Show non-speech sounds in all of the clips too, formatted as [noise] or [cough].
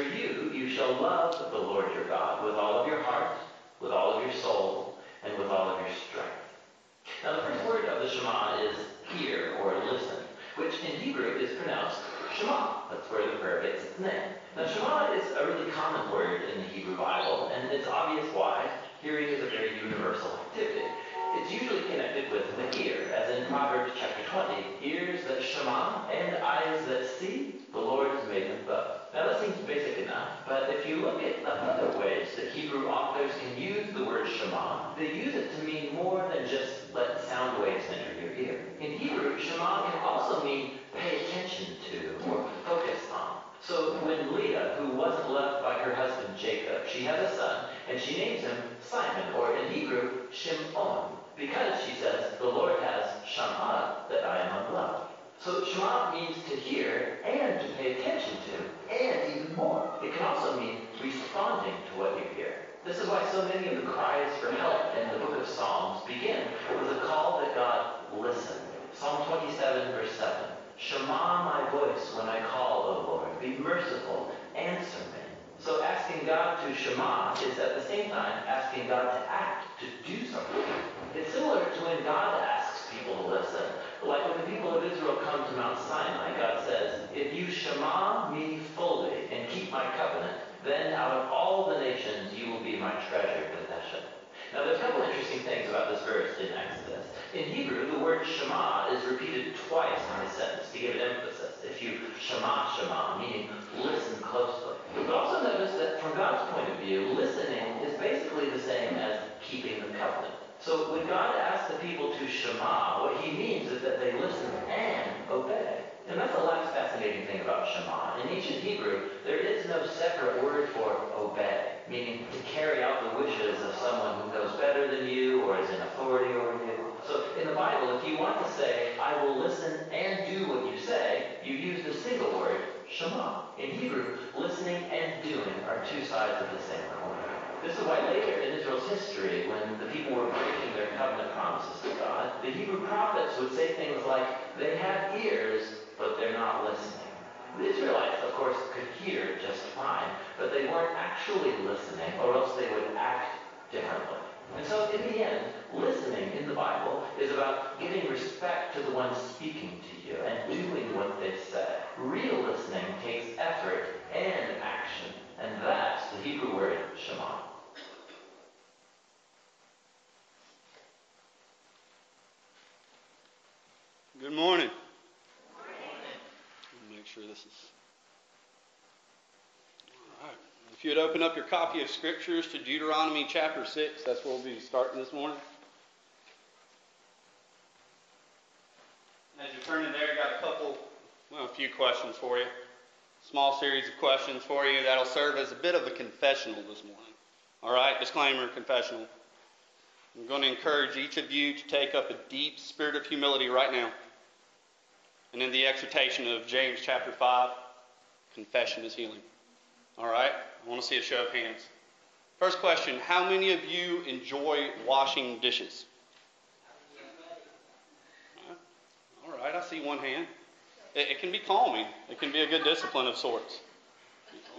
For you, you shall love the Lord your God with all of your heart, with all of your soul, and with all of your strength. Now, the first word of the Shema is hear or listen, which in Hebrew is pronounced Shema. That's where the prayer gets its name. Now, Shema is a really common word in the Hebrew Bible, and it's obvious why. Hearing is a very universal activity. It's usually connected with the ear, as in Proverbs chapter 20. Ears that Shema and eyes that see, the Lord has made them both. Now that seems basic enough, but if you look at other ways that Hebrew authors can use the word Shema, they use it to mean more than just let sound waves enter your ear. In Hebrew, Shema can also mean pay attention to or focus on. So when Leah, who wasn't loved by her husband Jacob, she has a son, and she names him Simon, or in Hebrew, Shimon, because she says, the Lord has Shama, that I am unloved. So Shema means to hear and to pay attention to, and even more. It can also mean responding to what you hear. This is why so many of the cries for help in the book of Psalms begin with a call that God listen. Psalm 27, verse 7. Shema my voice when I call, O Lord. Be merciful. Answer me. So asking God to Shema is at the same time asking God to act, to do something. It's similar to when God asks people to listen. Like when the people of Israel come to Mount Sinai, God says, If you Shema me fully and keep my covenant, then out of all the nations you will be my treasured possession. Now, there's a couple interesting things about this verse in Exodus. In Hebrew, the word Shema is repeated twice in the sentence to give it emphasis. If you Shema, Shema, meaning listen closely. But also notice that from God's point of view, listening is basically the same as keeping the covenant. So when God asks the people to Shema, what he means is that they listen and obey. And that's the last fascinating thing about Shema. In ancient Hebrew, there is no separate word for obey, meaning to carry out the wishes of someone who knows better than you or is in authority over you. So in the Bible, if you want to say, I will listen and do what you say, you use the single word, Shema. In Hebrew, listening and doing are two sides of the same coin. This is why later in Israel's history, when the people were breaking their covenant promises to God, the Hebrew prophets would say things like, they have ears, but they're not listening. The Israelites, of course, could hear just fine, but they weren't actually listening, or else they would act differently. And so, in the end, listening in the Bible is about giving respect to the one speaking to you and doing what they say. Real listening takes effort and action, and that's the Hebrew word Shema. Good morning. Make sure this is. All right. If you'd open up your copy of Scriptures to Deuteronomy chapter 6, that's where we'll be starting this morning. As you're turning there, got a couple, well, a few questions for you. Small series of questions for you that'll serve as a bit of a confessional this morning. All right, disclaimer, confessional. I'm going to encourage each of you to take up a deep spirit of humility right now. And in the exhortation of James chapter 5, confession is healing. All right? I want to see a show of hands. First question How many of you enjoy washing dishes? All right, I see one hand. It, it can be calming, it can be a good discipline of sorts.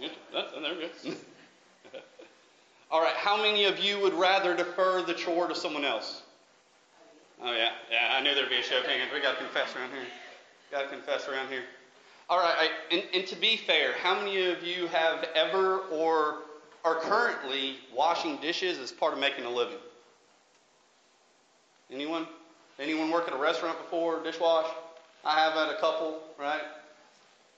There we go. [laughs] All right, how many of you would rather defer the chore to someone else? Oh, yeah, yeah, I knew there'd be a show of hands. We got to confess around here. Got to confess around here. All right, I, and, and to be fair, how many of you have ever or are currently washing dishes as part of making a living? Anyone? Anyone work at a restaurant before, dishwash? I have had a couple, right?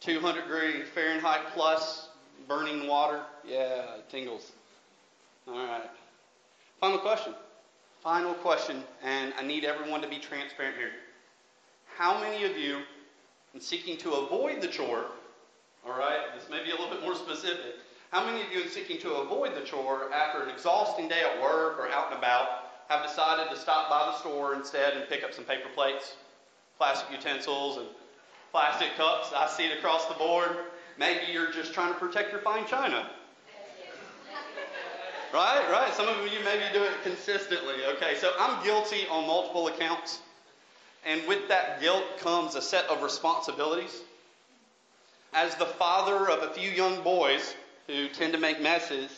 200 degree Fahrenheit plus, burning water. Yeah, tingles. All right. Final question. Final question, and I need everyone to be transparent here. How many of you and seeking to avoid the chore, all right, this may be a little bit more specific. How many of you, in seeking to avoid the chore after an exhausting day at work or out and about, have decided to stop by the store instead and pick up some paper plates, plastic utensils, and plastic cups? I see it across the board. Maybe you're just trying to protect your fine china. Right, right. Some of you maybe do it consistently. Okay, so I'm guilty on multiple accounts. And with that guilt comes a set of responsibilities. As the father of a few young boys, who tend to make messes,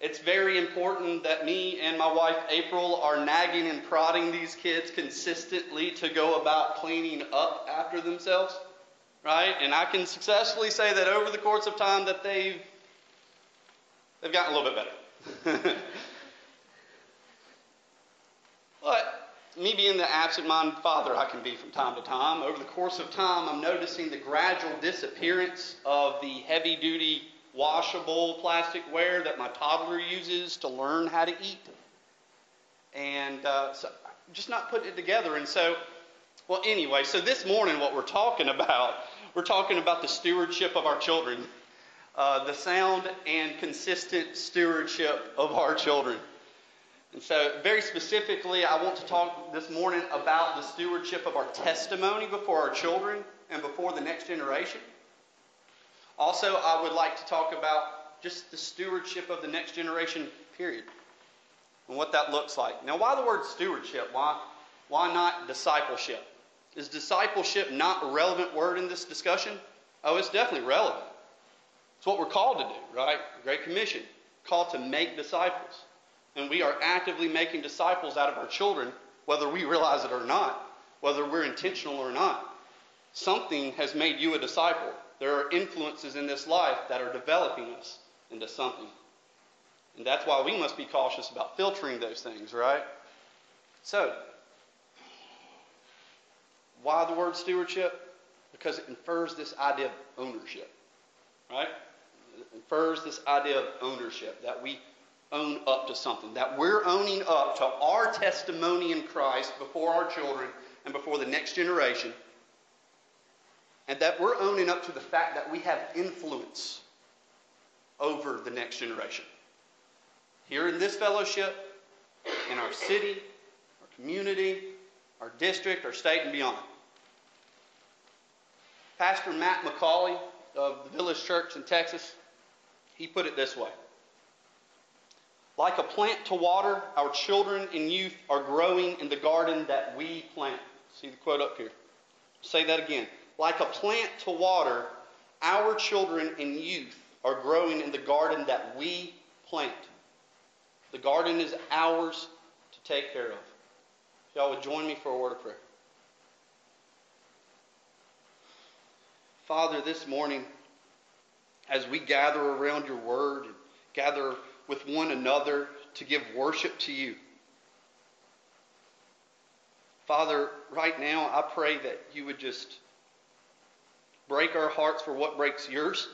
it's very important that me and my wife April are nagging and prodding these kids consistently to go about cleaning up after themselves, right? And I can successfully say that over the course of time that they've they've gotten a little bit better. [laughs] but me being the absent-minded father I can be from time to time, over the course of time I'm noticing the gradual disappearance of the heavy-duty washable plasticware that my toddler uses to learn how to eat. And uh, so just not putting it together. And so, well, anyway, so this morning, what we're talking about, we're talking about the stewardship of our children, uh, the sound and consistent stewardship of our children. And so, very specifically, I want to talk this morning about the stewardship of our testimony before our children and before the next generation. Also, I would like to talk about just the stewardship of the next generation, period, and what that looks like. Now, why the word stewardship? Why, why not discipleship? Is discipleship not a relevant word in this discussion? Oh, it's definitely relevant. It's what we're called to do, right? Great Commission. Called to make disciples. And we are actively making disciples out of our children, whether we realize it or not, whether we're intentional or not. Something has made you a disciple. There are influences in this life that are developing us into something. And that's why we must be cautious about filtering those things, right? So, why the word stewardship? Because it infers this idea of ownership, right? It infers this idea of ownership, that we own up to something, that we're owning up to our testimony in Christ before our children and before the next generation and that we're owning up to the fact that we have influence over the next generation. Here in this fellowship, in our city, our community, our district, our state, and beyond. Pastor Matt McCauley of the Village Church in Texas, he put it this way Like a plant to water, our children and youth are growing in the garden that we plant. See the quote up here. Say that again. Like a plant to water, our children and youth are growing in the garden that we plant. The garden is ours to take care of. Y'all would join me for a word of prayer. Father, this morning, as we gather around your word and gather with one another to give worship to you, Father, right now I pray that you would just break our hearts for what breaks yours,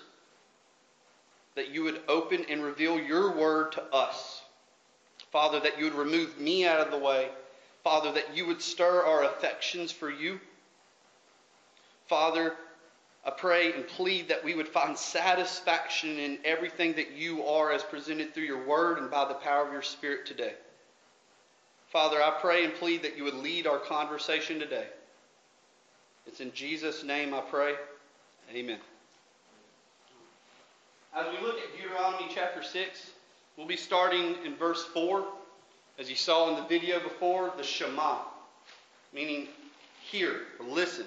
that you would open and reveal your word to us. Father, that you would remove me out of the way. Father, that you would stir our affections for you. Father, I pray and plead that we would find satisfaction in everything that you are as presented through your word and by the power of your spirit today. Father, I pray and plead that you would lead our conversation today. It's in Jesus' name I pray. Amen. As we look at Deuteronomy chapter 6, we'll be starting in verse 4. As you saw in the video before, the Shema, meaning hear or listen.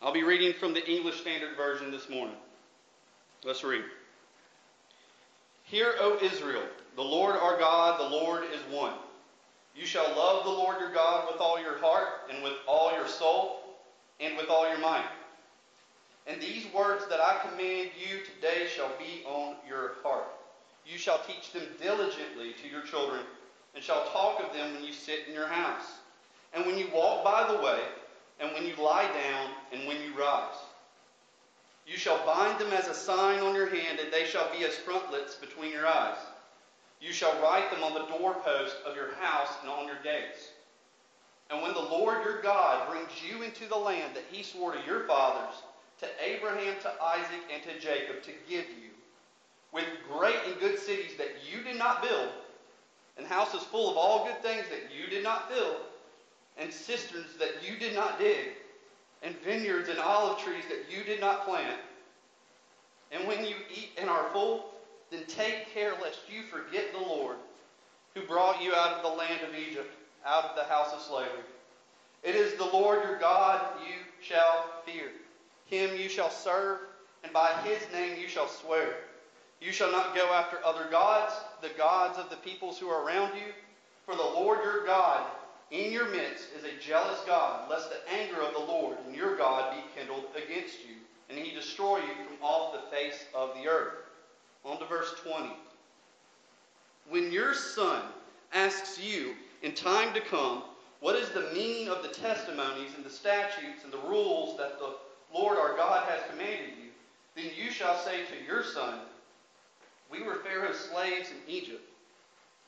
I'll be reading from the English Standard Version this morning. Let's read. Hear, O Israel, the Lord our God, the Lord is one. You shall love the Lord your God with all your heart and with all your soul and with all your mind. And these words that I command you today shall be on your heart. You shall teach them diligently to your children, and shall talk of them when you sit in your house, and when you walk by the way, and when you lie down, and when you rise. You shall bind them as a sign on your hand, and they shall be as frontlets between your eyes. You shall write them on the doorpost of your house and on your gates. And when the Lord your God brings you into the land that he swore to your fathers, to Abraham, to Isaac, and to Jacob, to give you, with great and good cities that you did not build, and houses full of all good things that you did not fill, and cisterns that you did not dig, and vineyards and olive trees that you did not plant. And when you eat and are full, then take care lest you forget the Lord, who brought you out of the land of Egypt out of the house of slavery. It is the Lord your God you shall fear. Him you shall serve, and by his name you shall swear. You shall not go after other gods, the gods of the peoples who are around you, for the Lord your God in your midst is a jealous God, lest the anger of the Lord and your God be kindled against you, and he destroy you from off the face of the earth. On to verse 20. When your son asks you in time to come, what is the meaning of the testimonies and the statutes and the rules that the Lord our God has commanded you, then you shall say to your son, We were Pharaoh's slaves in Egypt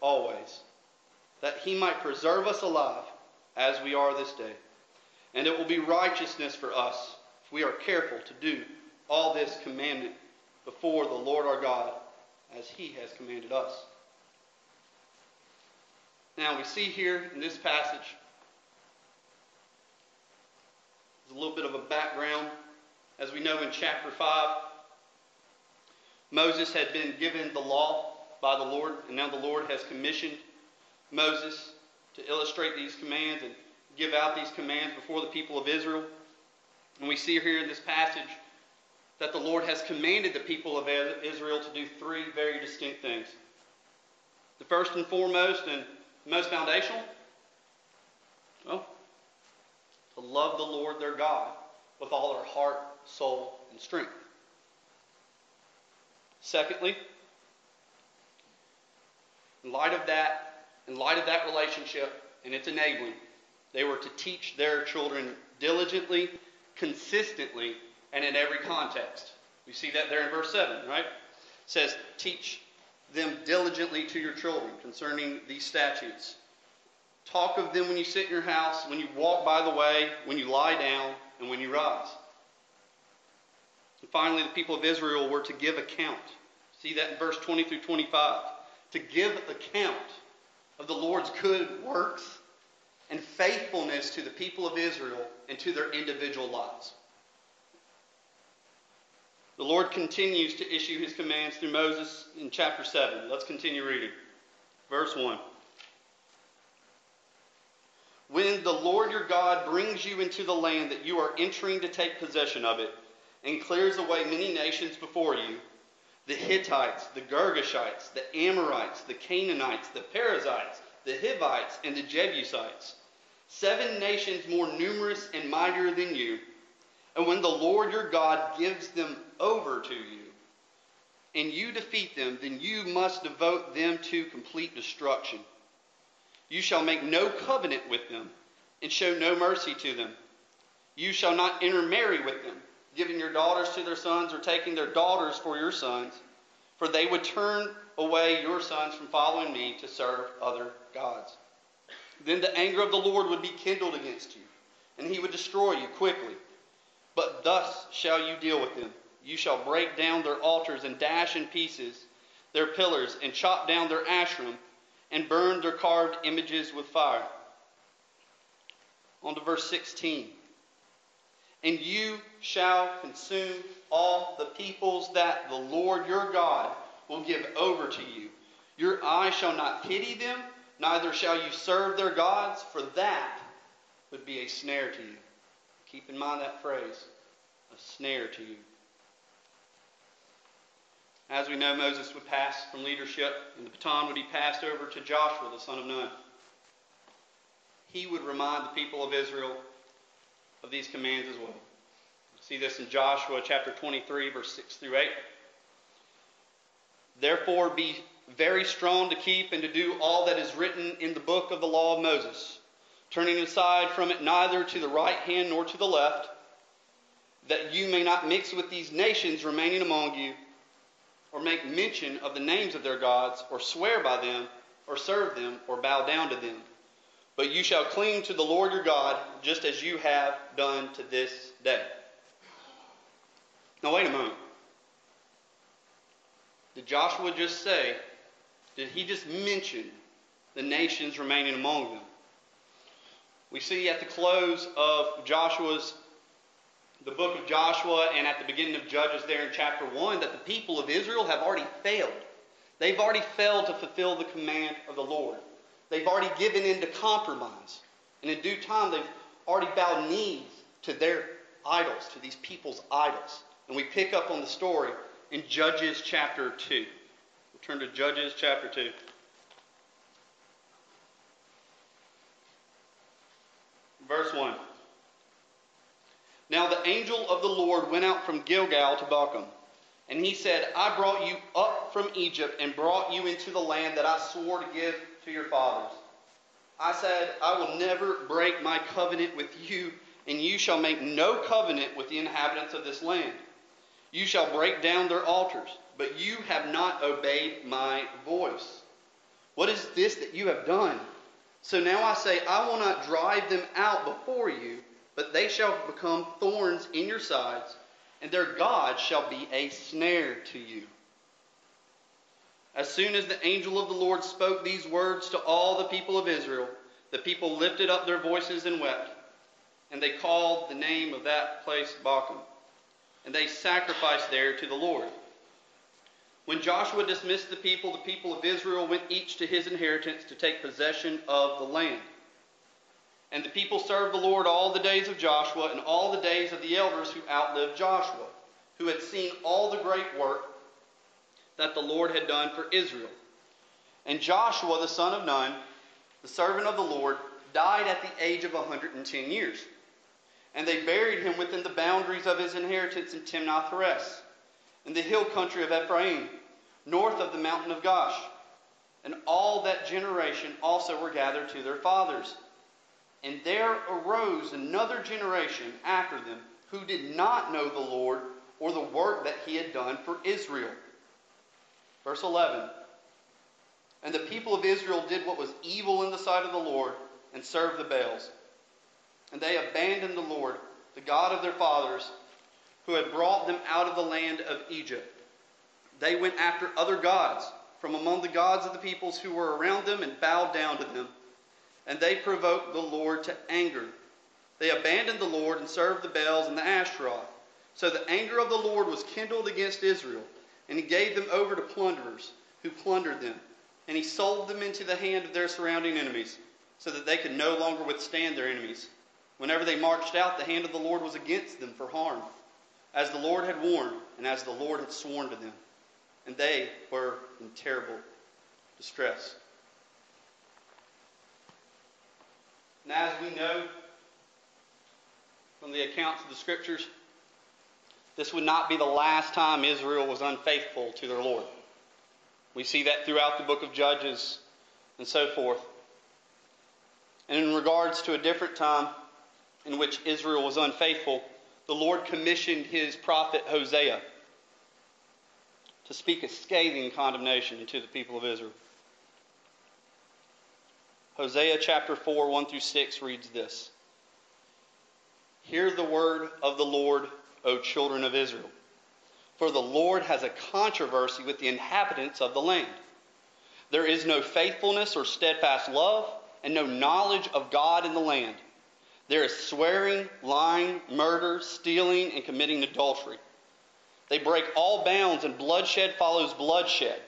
always, that he might preserve us alive as we are this day. And it will be righteousness for us if we are careful to do all this commandment before the Lord our God as he has commanded us. Now we see here in this passage a little bit of a background. As we know in chapter 5, Moses had been given the law by the Lord, and now the Lord has commissioned Moses to illustrate these commands and give out these commands before the people of Israel. And we see here in this passage that the Lord has commanded the people of Israel to do three very distinct things. The first and foremost and most foundational, well, to love the Lord their God with all their heart, soul, and strength. Secondly, in light of that, in light of that relationship and its enabling, they were to teach their children diligently, consistently, and in every context. We see that there in verse 7, right? It says, Teach them diligently to your children concerning these statutes. Talk of them when you sit in your house, when you walk by the way, when you lie down, and when you rise. And finally, the people of Israel were to give account. See that in verse 20 through 25 to give account of the Lord's good works and faithfulness to the people of Israel and to their individual lives. The Lord continues to issue his commands through Moses in chapter 7. Let's continue reading. Verse 1. When the Lord your God brings you into the land that you are entering to take possession of it, and clears away many nations before you, the Hittites, the Girgashites, the Amorites, the Canaanites, the Perizzites, the Hivites, and the Jebusites. Seven nations more numerous and mightier than you. And when the Lord your God gives them over to you, and you defeat them, then you must devote them to complete destruction. You shall make no covenant with them, and show no mercy to them. You shall not intermarry with them giving your daughters to their sons or taking their daughters for your sons, for they would turn away your sons from following me to serve other gods. Then the anger of the Lord would be kindled against you, and he would destroy you quickly. But thus shall you deal with them. You shall break down their altars and dash in pieces their pillars, and chop down their Asherim, and burn their carved images with fire. On to verse 16 and you shall consume all the peoples that the Lord your God will give over to you. Your eye shall not pity them, neither shall you serve their gods, for that would be a snare to you. Keep in mind that phrase a snare to you. As we know, Moses would pass from leadership, and the baton would be passed over to Joshua, the son of Nun. He would remind the people of Israel of these commands as well. See this in Joshua chapter 23, verse 6 through 8. Therefore, be very strong to keep and to do all that is written in the book of the law of Moses, turning aside from it neither to the right hand nor to the left, that you may not mix with these nations remaining among you, or make mention of the names of their gods, or swear by them, or serve them, or bow down to them but you shall cling to the Lord your God, just as you have done to this day. Now, wait a moment. Did Joshua just say, did he just mention the nations remaining among them? We see at the close of Joshua's, the book of Joshua, and at the beginning of Judges there in chapter 1, that the people of Israel have already failed. They've already failed to fulfill the command of the Lord. They've already given in to compromise. And in due time, they've already bowed knees to their idols, to these people's idols. And we pick up on the story in Judges chapter 2. We'll turn to Judges chapter 2. Verse 1. Now the angel of the Lord went out from Gilgal to Bochim. And he said, I brought you up from Egypt and brought you into the land that I swore to give to your fathers. I said, I will never break my covenant with you, and you shall make no covenant with the inhabitants of this land. You shall break down their altars, but you have not obeyed my voice. What is this that you have done? So now I say, I will not drive them out before you, but they shall become thorns in your sides, and their God shall be a snare to you. As soon as the angel of the Lord spoke these words to all the people of Israel, the people lifted up their voices and wept, and they called the name of that place Bochim, and they sacrificed there to the Lord. When Joshua dismissed the people, the people of Israel went each to his inheritance to take possession of the land. And the people served the Lord all the days of Joshua and all the days of the elders who outlived Joshua, who had seen all the great work that the Lord had done for Israel. And Joshua, the son of Nun, the servant of the Lord, died at the age of 110 years. And they buried him within the boundaries of his inheritance in Timnath Heres, in the hill country of Ephraim, north of the mountain of Gaash. And all that generation also were gathered to their fathers. And there arose another generation after them who did not know the Lord or the work that he had done for Israel. Verse 11 And the people of Israel did what was evil in the sight of the Lord and served the Baals. And they abandoned the Lord, the God of their fathers, who had brought them out of the land of Egypt. They went after other gods from among the gods of the peoples who were around them and bowed down to them. And they provoked the Lord to anger. They abandoned the Lord and served the Baals and the Ashtaroth. So the anger of the Lord was kindled against Israel and he gave them over to plunderers, who plundered them. And he sold them into the hand of their surrounding enemies, so that they could no longer withstand their enemies. Whenever they marched out, the hand of the Lord was against them for harm, as the Lord had warned, and as the Lord had sworn to them. And they were in terrible distress. And as we know from the accounts of the Scriptures, this would not be the last time Israel was unfaithful to their Lord. We see that throughout the book of Judges and so forth. And in regards to a different time in which Israel was unfaithful, the Lord commissioned his prophet Hosea to speak a scathing condemnation to the people of Israel. Hosea chapter 4, 1 through 6 reads this Hear the word of the Lord O children of Israel. For the Lord has a controversy with the inhabitants of the land. There is no faithfulness or steadfast love, and no knowledge of God in the land. There is swearing, lying, murder, stealing, and committing adultery. They break all bounds, and bloodshed follows bloodshed.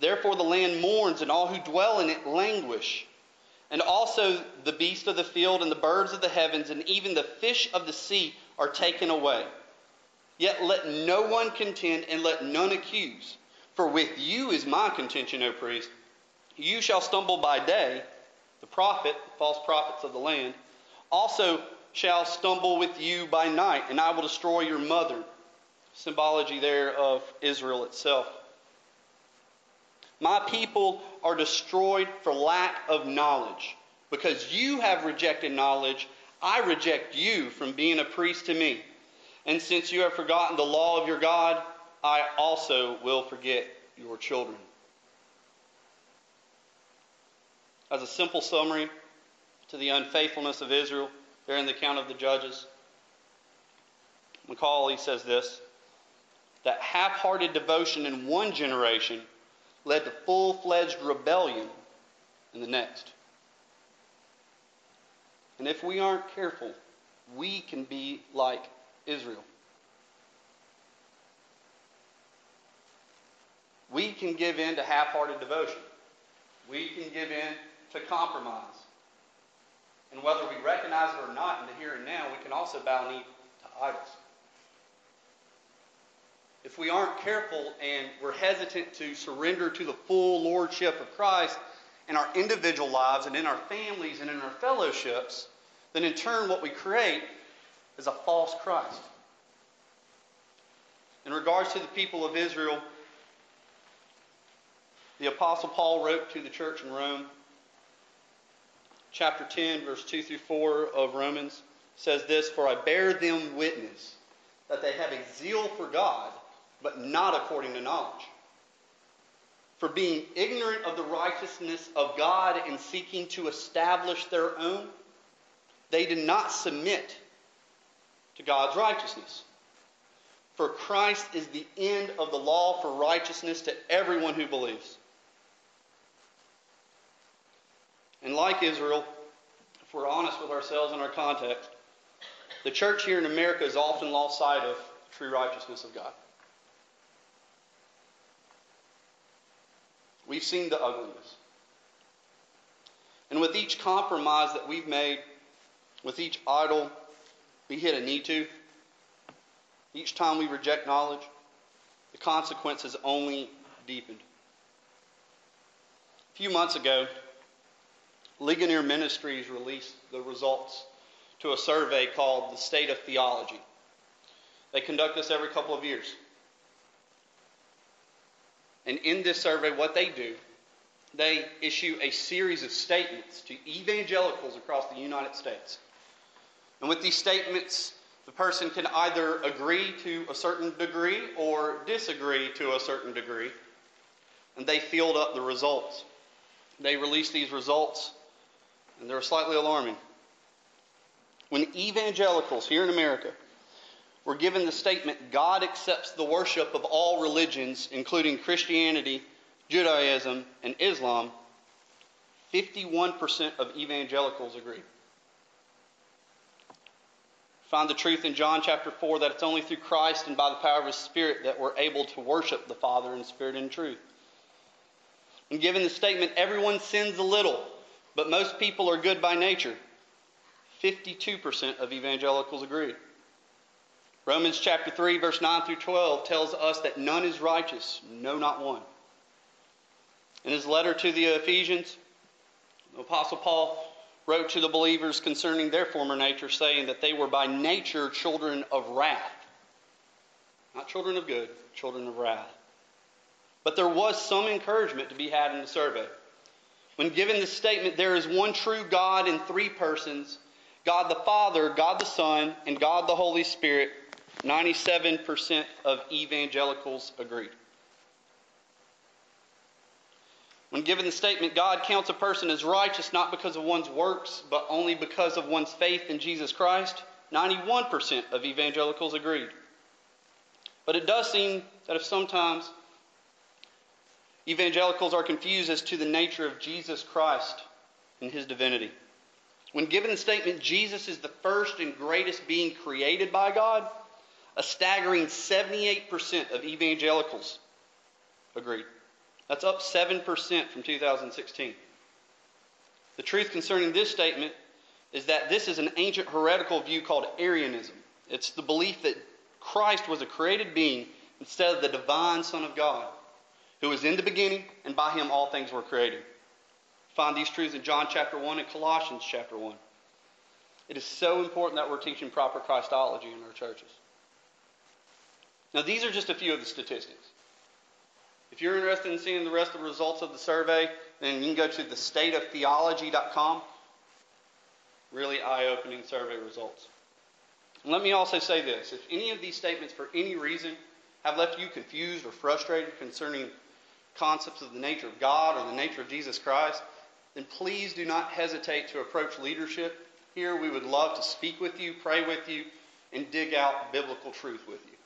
Therefore the land mourns, and all who dwell in it languish. And also the beasts of the field, and the birds of the heavens, and even the fish of the sea are taken away. Yet let no one contend and let none accuse. For with you is my contention, O priest. You shall stumble by day, the prophet, false prophets of the land, also shall stumble with you by night, and I will destroy your mother. Symbology there of Israel itself. My people are destroyed for lack of knowledge. Because you have rejected knowledge, I reject you from being a priest to me. And since you have forgotten the law of your God, I also will forget your children. As a simple summary to the unfaithfulness of Israel, there in the count of the judges, Macaulay says this that half hearted devotion in one generation led to full fledged rebellion in the next. And if we aren't careful, we can be like Israel. We can give in to half hearted devotion. We can give in to compromise. And whether we recognize it or not in the here and now, we can also bow knee to idols. If we aren't careful and we're hesitant to surrender to the full lordship of Christ in our individual lives and in our families and in our fellowships, then in turn what we create is a false Christ. In regards to the people of Israel, the Apostle Paul wrote to the church in Rome, chapter 10, verse 2 through 4 of Romans, says this For I bear them witness that they have a zeal for God, but not according to knowledge. For being ignorant of the righteousness of God and seeking to establish their own, they did not submit to God's righteousness. For Christ is the end of the law for righteousness to everyone who believes. And like Israel, if we're honest with ourselves and our context, the church here in America has often lost sight of the true righteousness of God. We've seen the ugliness. And with each compromise that we've made, with each idol we hit a knee to, each time we reject knowledge, the consequences only deepened. A few months ago, Ligonier Ministries released the results to a survey called the State of Theology. They conduct this every couple of years. And in this survey, what they do, they issue a series of statements to evangelicals across the United States. And with these statements, the person can either agree to a certain degree or disagree to a certain degree. And they field up the results. They release these results, and they're slightly alarming. When evangelicals here in America were given the statement, God accepts the worship of all religions, including Christianity, Judaism, and Islam, 51% of evangelicals agreed. Find the truth in John chapter 4 that it's only through Christ and by the power of His Spirit that we're able to worship the Father in spirit and truth. And given the statement, everyone sins a little, but most people are good by nature, 52% of evangelicals agree. Romans chapter 3, verse 9 through 12 tells us that none is righteous, no, not one. In his letter to the Ephesians, the Apostle Paul wrote to the believers concerning their former nature, saying that they were by nature children of wrath. Not children of good, children of wrath. But there was some encouragement to be had in the survey. When given the statement, there is one true God in three persons God the Father, God the Son, and God the Holy Spirit, 97% of evangelicals agreed. When given the statement, God counts a person as righteous not because of one's works, but only because of one's faith in Jesus Christ, 91% of evangelicals agreed. But it does seem that if sometimes evangelicals are confused as to the nature of Jesus Christ and his divinity. When given the statement, Jesus is the first and greatest being created by God, a staggering 78% of evangelicals agreed. That's up 7% from 2016. The truth concerning this statement is that this is an ancient heretical view called Arianism. It's the belief that Christ was a created being instead of the divine Son of God, who was in the beginning, and by him all things were created. Find these truths in John chapter 1 and Colossians chapter 1. It is so important that we're teaching proper Christology in our churches. Now, these are just a few of the statistics. If you're interested in seeing the rest of the results of the survey, then you can go to thestateoftheology.com. Really eye opening survey results. And let me also say this if any of these statements, for any reason, have left you confused or frustrated concerning concepts of the nature of God or the nature of Jesus Christ, then please do not hesitate to approach leadership. Here, we would love to speak with you, pray with you, and dig out biblical truth with you.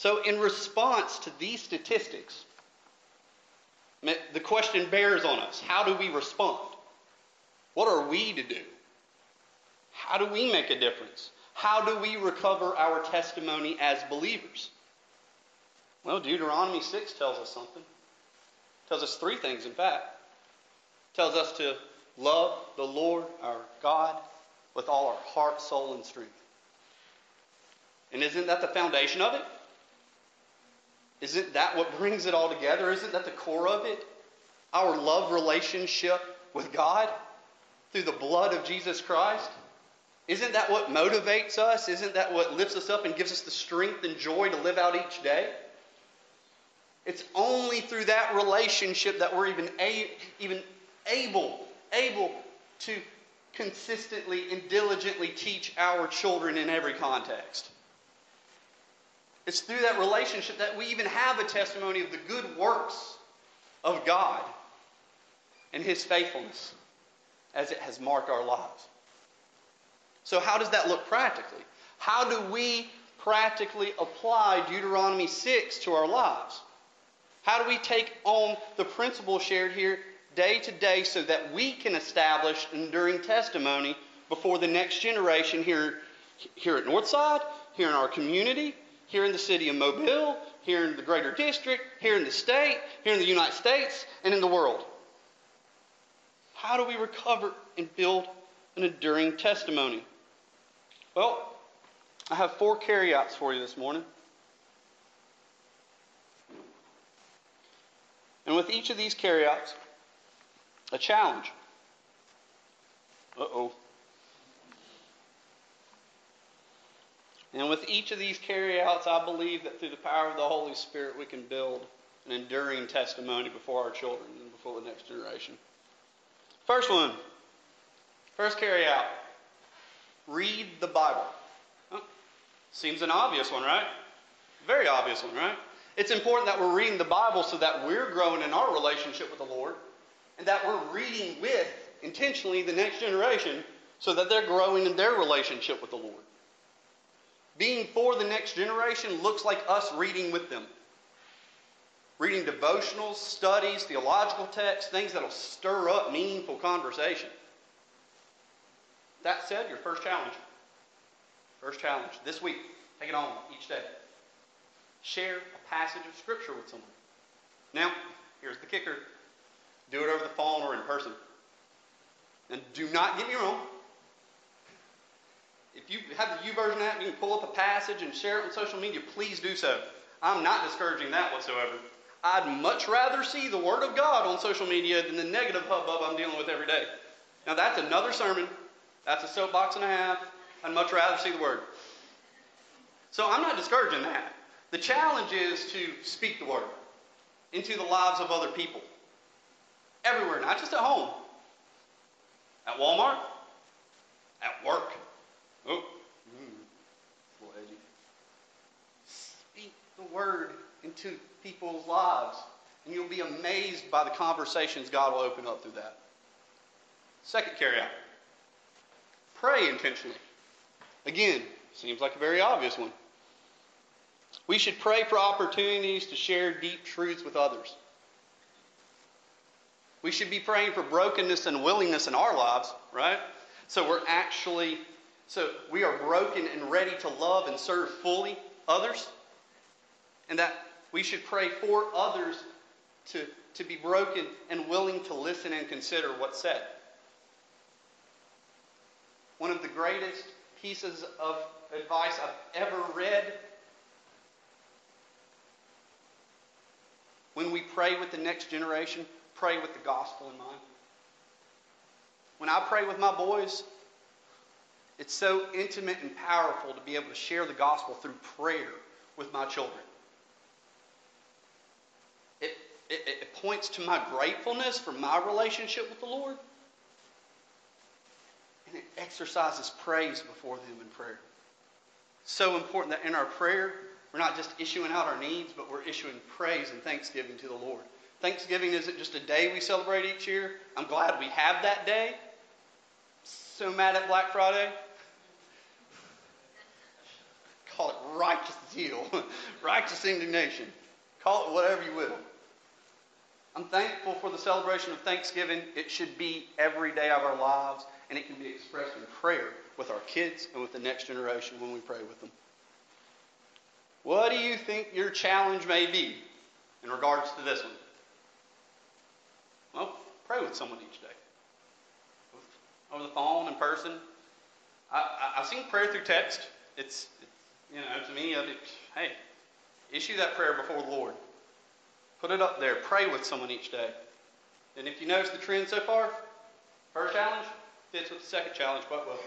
So, in response to these statistics, the question bears on us how do we respond? What are we to do? How do we make a difference? How do we recover our testimony as believers? Well, Deuteronomy 6 tells us something. It tells us three things, in fact. It tells us to love the Lord our God with all our heart, soul, and strength. And isn't that the foundation of it? Isn't that what brings it all together? Isn't that the core of it? Our love relationship with God through the blood of Jesus Christ? Isn't that what motivates us? Isn't that what lifts us up and gives us the strength and joy to live out each day? It's only through that relationship that we're even, a, even able, able to consistently and diligently teach our children in every context. It's through that relationship that we even have a testimony of the good works of God and His faithfulness as it has marked our lives. So, how does that look practically? How do we practically apply Deuteronomy 6 to our lives? How do we take on the principles shared here day to day so that we can establish enduring testimony before the next generation here, here at Northside, here in our community, here in the city of Mobile, here in the greater district, here in the state, here in the United States, and in the world? How do we recover and build an enduring testimony? Well, I have four carryouts for you this morning. And with each of these carryouts, a challenge. Uh oh. And with each of these carryouts, I believe that through the power of the Holy Spirit, we can build an enduring testimony before our children and before the next generation. First one, first carryout read the Bible. seems an obvious one, right? Very obvious one, right? It's important that we're reading the Bible so that we're growing in our relationship with the Lord and that we're reading with intentionally the next generation so that they're growing in their relationship with the Lord. Being for the next generation looks like us reading with them. Reading devotionals, studies, theological texts, things that'll stir up meaningful conversation. That said, your first challenge. First challenge this week. Take it on each day. Share a passage of Scripture with someone. Now, here's the kicker do it over the phone or in person. And do not get me wrong. If you have the YouVersion app, you can pull up a passage and share it on social media. Please do so. I'm not discouraging that whatsoever. I'd much rather see the Word of God on social media than the negative hubbub I'm dealing with every day. Now, that's another sermon. That's a soapbox and a half. I'd much rather see the Word. So I'm not discouraging that. The challenge is to speak the Word into the lives of other people. Everywhere, not just at home. At Walmart, at work. Oh, mm, a little edgy. Speak the word into people's lives, and you'll be amazed by the conversations God will open up through that. Second carry out. Pray intentionally. Again, seems like a very obvious one. We should pray for opportunities to share deep truths with others. We should be praying for brokenness and willingness in our lives, right? So we're actually, so we are broken and ready to love and serve fully others. And that we should pray for others to, to be broken and willing to listen and consider what's said. One of the greatest pieces of advice I've ever read. When we pray with the next generation, pray with the gospel in mind. When I pray with my boys, it's so intimate and powerful to be able to share the gospel through prayer with my children. It, it, it points to my gratefulness for my relationship with the Lord, and it exercises praise before them in prayer. So important that in our prayer, we're not just issuing out our needs, but we're issuing praise and thanksgiving to the Lord. Thanksgiving isn't just a day we celebrate each year. I'm glad we have that day. So mad at Black Friday. Call it righteous zeal, [laughs] righteous indignation. Call it whatever you will. I'm thankful for the celebration of Thanksgiving. It should be every day of our lives, and it can be expressed in prayer with our kids and with the next generation when we pray with them. What do you think your challenge may be in regards to this one? Well, pray with someone each day. Over the phone, in person. I, have seen prayer through text. It's, you know, to me, I it, hey, issue that prayer before the Lord. Put it up there. Pray with someone each day. And if you notice the trend so far, first challenge fits with the second challenge quite well.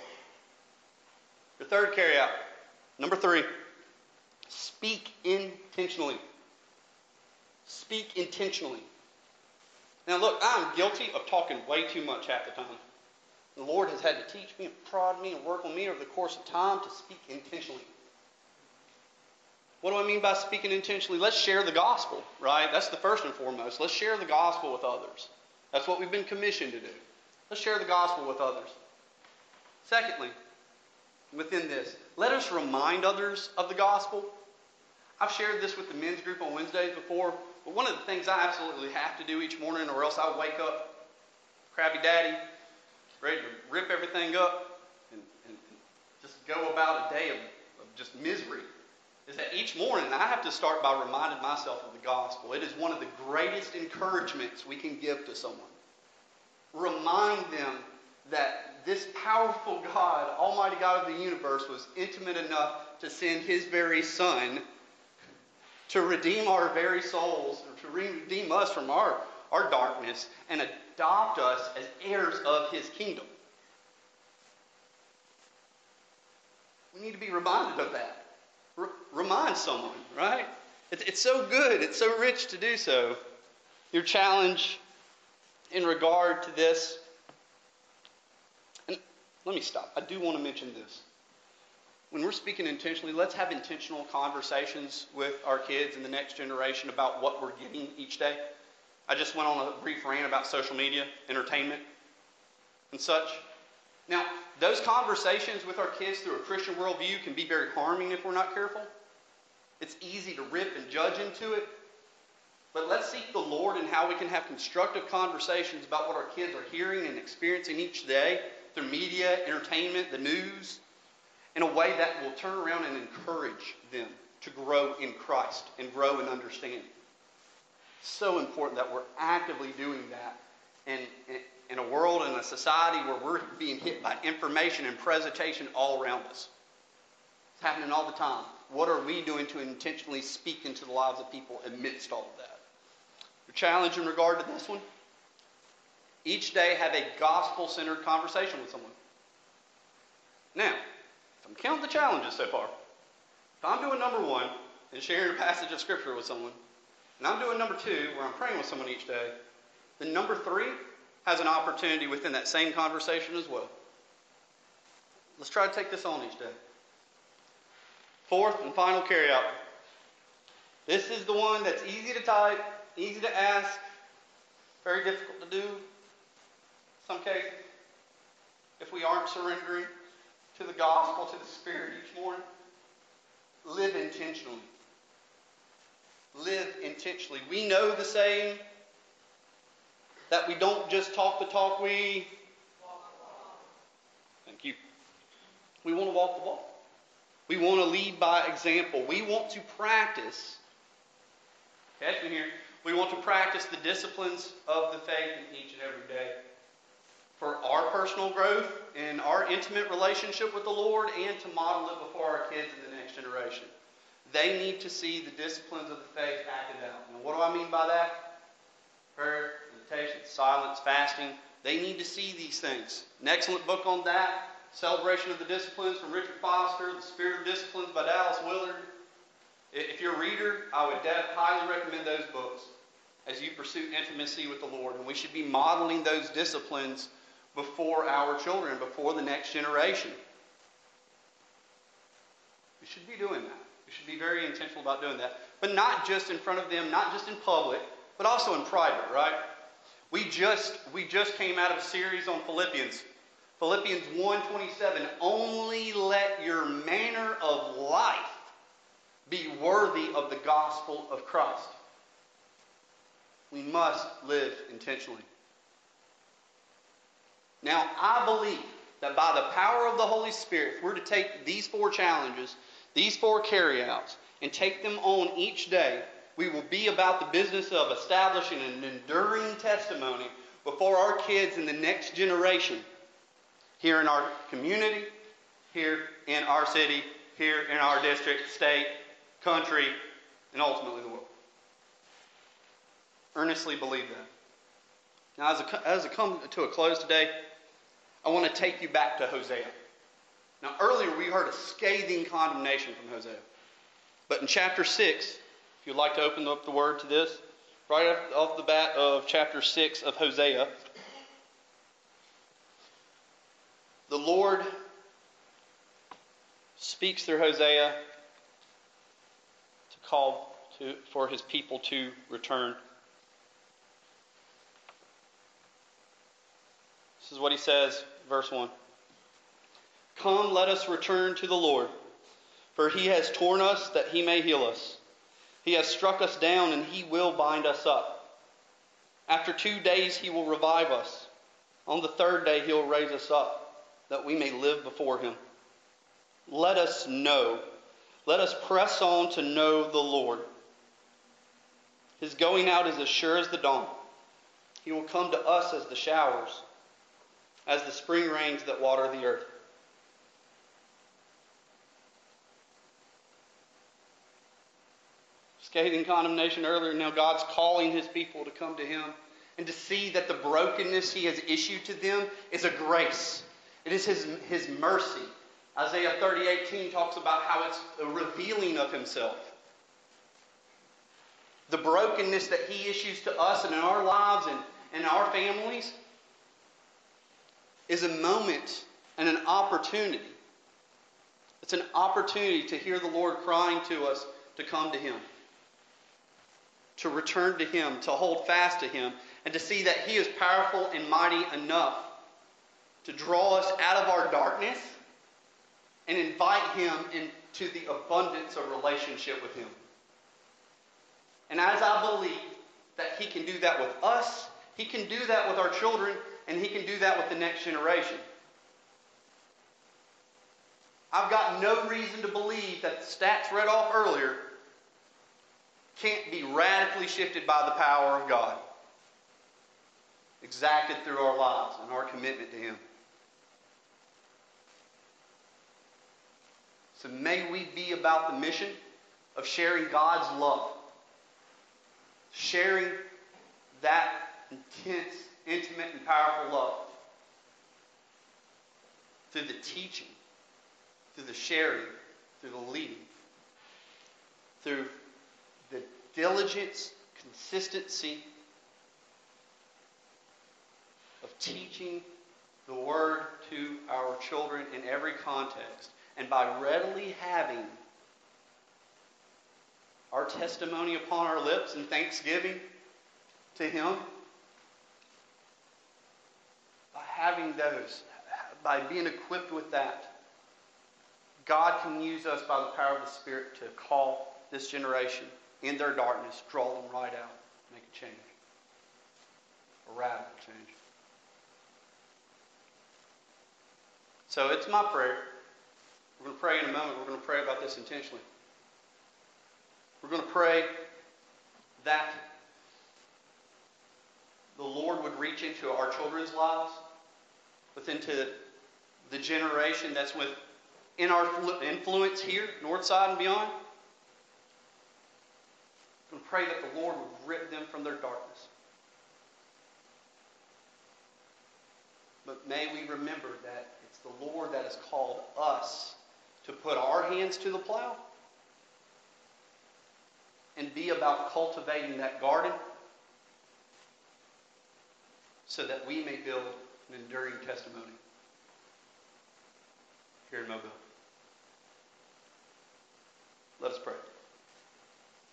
Your third carry out. Number three, speak intentionally. Speak intentionally. Now, look, I'm guilty of talking way too much half the time. The Lord has had to teach me and prod me and work on me over the course of time to speak intentionally. What do I mean by speaking intentionally? Let's share the gospel, right? That's the first and foremost. Let's share the gospel with others. That's what we've been commissioned to do. Let's share the gospel with others. Secondly, within this, let us remind others of the gospel. I've shared this with the men's group on Wednesdays before, but one of the things I absolutely have to do each morning, or else I wake up, crabby daddy, ready to rip everything up and, and, and just go about a day of, of just misery, is that each morning I have to start by reminding myself of the gospel. It is one of the greatest encouragements we can give to someone. Remind them that this powerful God, Almighty God of the universe, was intimate enough to send His very Son to redeem our very souls, to redeem us from our, our darkness, and adopt us as heirs of His kingdom. We need to be reminded of that. R- remind someone, right? It's, it's so good, it's so rich to do so. Your challenge in regard to this, and let me stop. I do want to mention this when we're speaking intentionally, let's have intentional conversations with our kids and the next generation about what we're getting each day. I just went on a brief rant about social media, entertainment, and such. Now, those conversations with our kids through a Christian worldview can be very harming if we're not careful. It's easy to rip and judge into it. But let's seek the Lord in how we can have constructive conversations about what our kids are hearing and experiencing each day through media, entertainment, the news, in a way that will turn around and encourage them to grow in Christ and grow in understanding. So important that we're actively doing that in, in a world and a society where we're being hit by information and presentation all around us. It's happening all the time. What are we doing to intentionally speak into the lives of people amidst all of that? Your challenge in regard to this one? Each day have a gospel centered conversation with someone. Now, I'm counting the challenges so far. If I'm doing number one and sharing a passage of Scripture with someone, and I'm doing number two where I'm praying with someone each day, then number three has an opportunity within that same conversation as well. Let's try to take this on each day. Fourth and final carryout. This is the one that's easy to type, easy to ask, very difficult to do in some cases if we aren't surrendering to the gospel, to the Spirit each morning. Live intentionally. Live intentionally. We know the saying that we don't just talk the talk, we. Thank you. We want to walk the walk. We want to lead by example. We want to practice. Catch me here. We want to practice the disciplines of the faith in each and every day for our personal growth and our intimate relationship with the Lord and to model it before our kids and the next generation. They need to see the disciplines of the faith acted out. What do I mean by that? Prayer, meditation, silence, fasting. They need to see these things. An excellent book on that, Celebration of the Disciplines from Richard Foster, The Spirit of Disciplines by Dallas Willard. If you're a reader, I would highly recommend those books as you pursue intimacy with the Lord. And we should be modeling those disciplines before our children, before the next generation. We should be doing that. We should be very intentional about doing that. But not just in front of them, not just in public, but also in private, right? We just we just came out of a series on Philippians. Philippians 1:27, only let your manner of life be worthy of the gospel of Christ. We must live intentionally. Now, I believe that by the power of the Holy Spirit, if we're to take these four challenges, these four carryouts, and take them on each day, we will be about the business of establishing an enduring testimony before our kids in the next generation here in our community, here in our city, here in our district, state, country, and ultimately the world. Earnestly believe that. Now, as, a, as I come to a close today, I want to take you back to Hosea. Now, earlier we heard a scathing condemnation from Hosea. But in chapter 6, if you'd like to open up the word to this, right off the bat of chapter 6 of Hosea, the Lord speaks through Hosea to call to, for his people to return. This is what he says, verse 1. Come, let us return to the Lord, for he has torn us that he may heal us. He has struck us down, and he will bind us up. After two days, he will revive us. On the third day, he will raise us up, that we may live before him. Let us know. Let us press on to know the Lord. His going out is as sure as the dawn. He will come to us as the showers, as the spring rains that water the earth. Scathing condemnation earlier, now God's calling his people to come to him and to see that the brokenness he has issued to them is a grace. It is his, his mercy. Isaiah 30:18 talks about how it's a revealing of himself. The brokenness that he issues to us and in our lives and, in our families is a moment and an opportunity. It's an opportunity to hear the Lord crying to us to come to him, to return to him, to hold fast to him, and to see that he is powerful and mighty enough to draw us out of our darkness and invite him into the abundance of relationship with him. And as I believe that he can do that with us, he can do that with our children, and he can do that with the next generation. I've got no reason to believe that the stats read off earlier can't be radically shifted by the power of God, exacted through our lives and our commitment to Him. So may we be about the mission of sharing God's love, sharing that intense, intimate, and powerful love through the teaching, through the sharing, through the leading, through diligence, consistency of teaching the Word to our children in every context. And by readily having our testimony upon our lips and thanksgiving to Him, by having those, by being equipped with that, God can use us by the power of the Spirit to call this generation in their darkness, draw them right out, make a change, a radical change. So it's my prayer. We're going to pray in a moment. We're going to pray about this intentionally. We're going to pray that the Lord would reach into our children's lives, within to the generation that's within our influence here, Northside and beyond. To pray that the Lord would rip them from their darkness. But may we remember that it's the Lord that has called us to put our hands to the plow and be about cultivating that garden so that we may build an enduring testimony here in Mobile. Let us pray.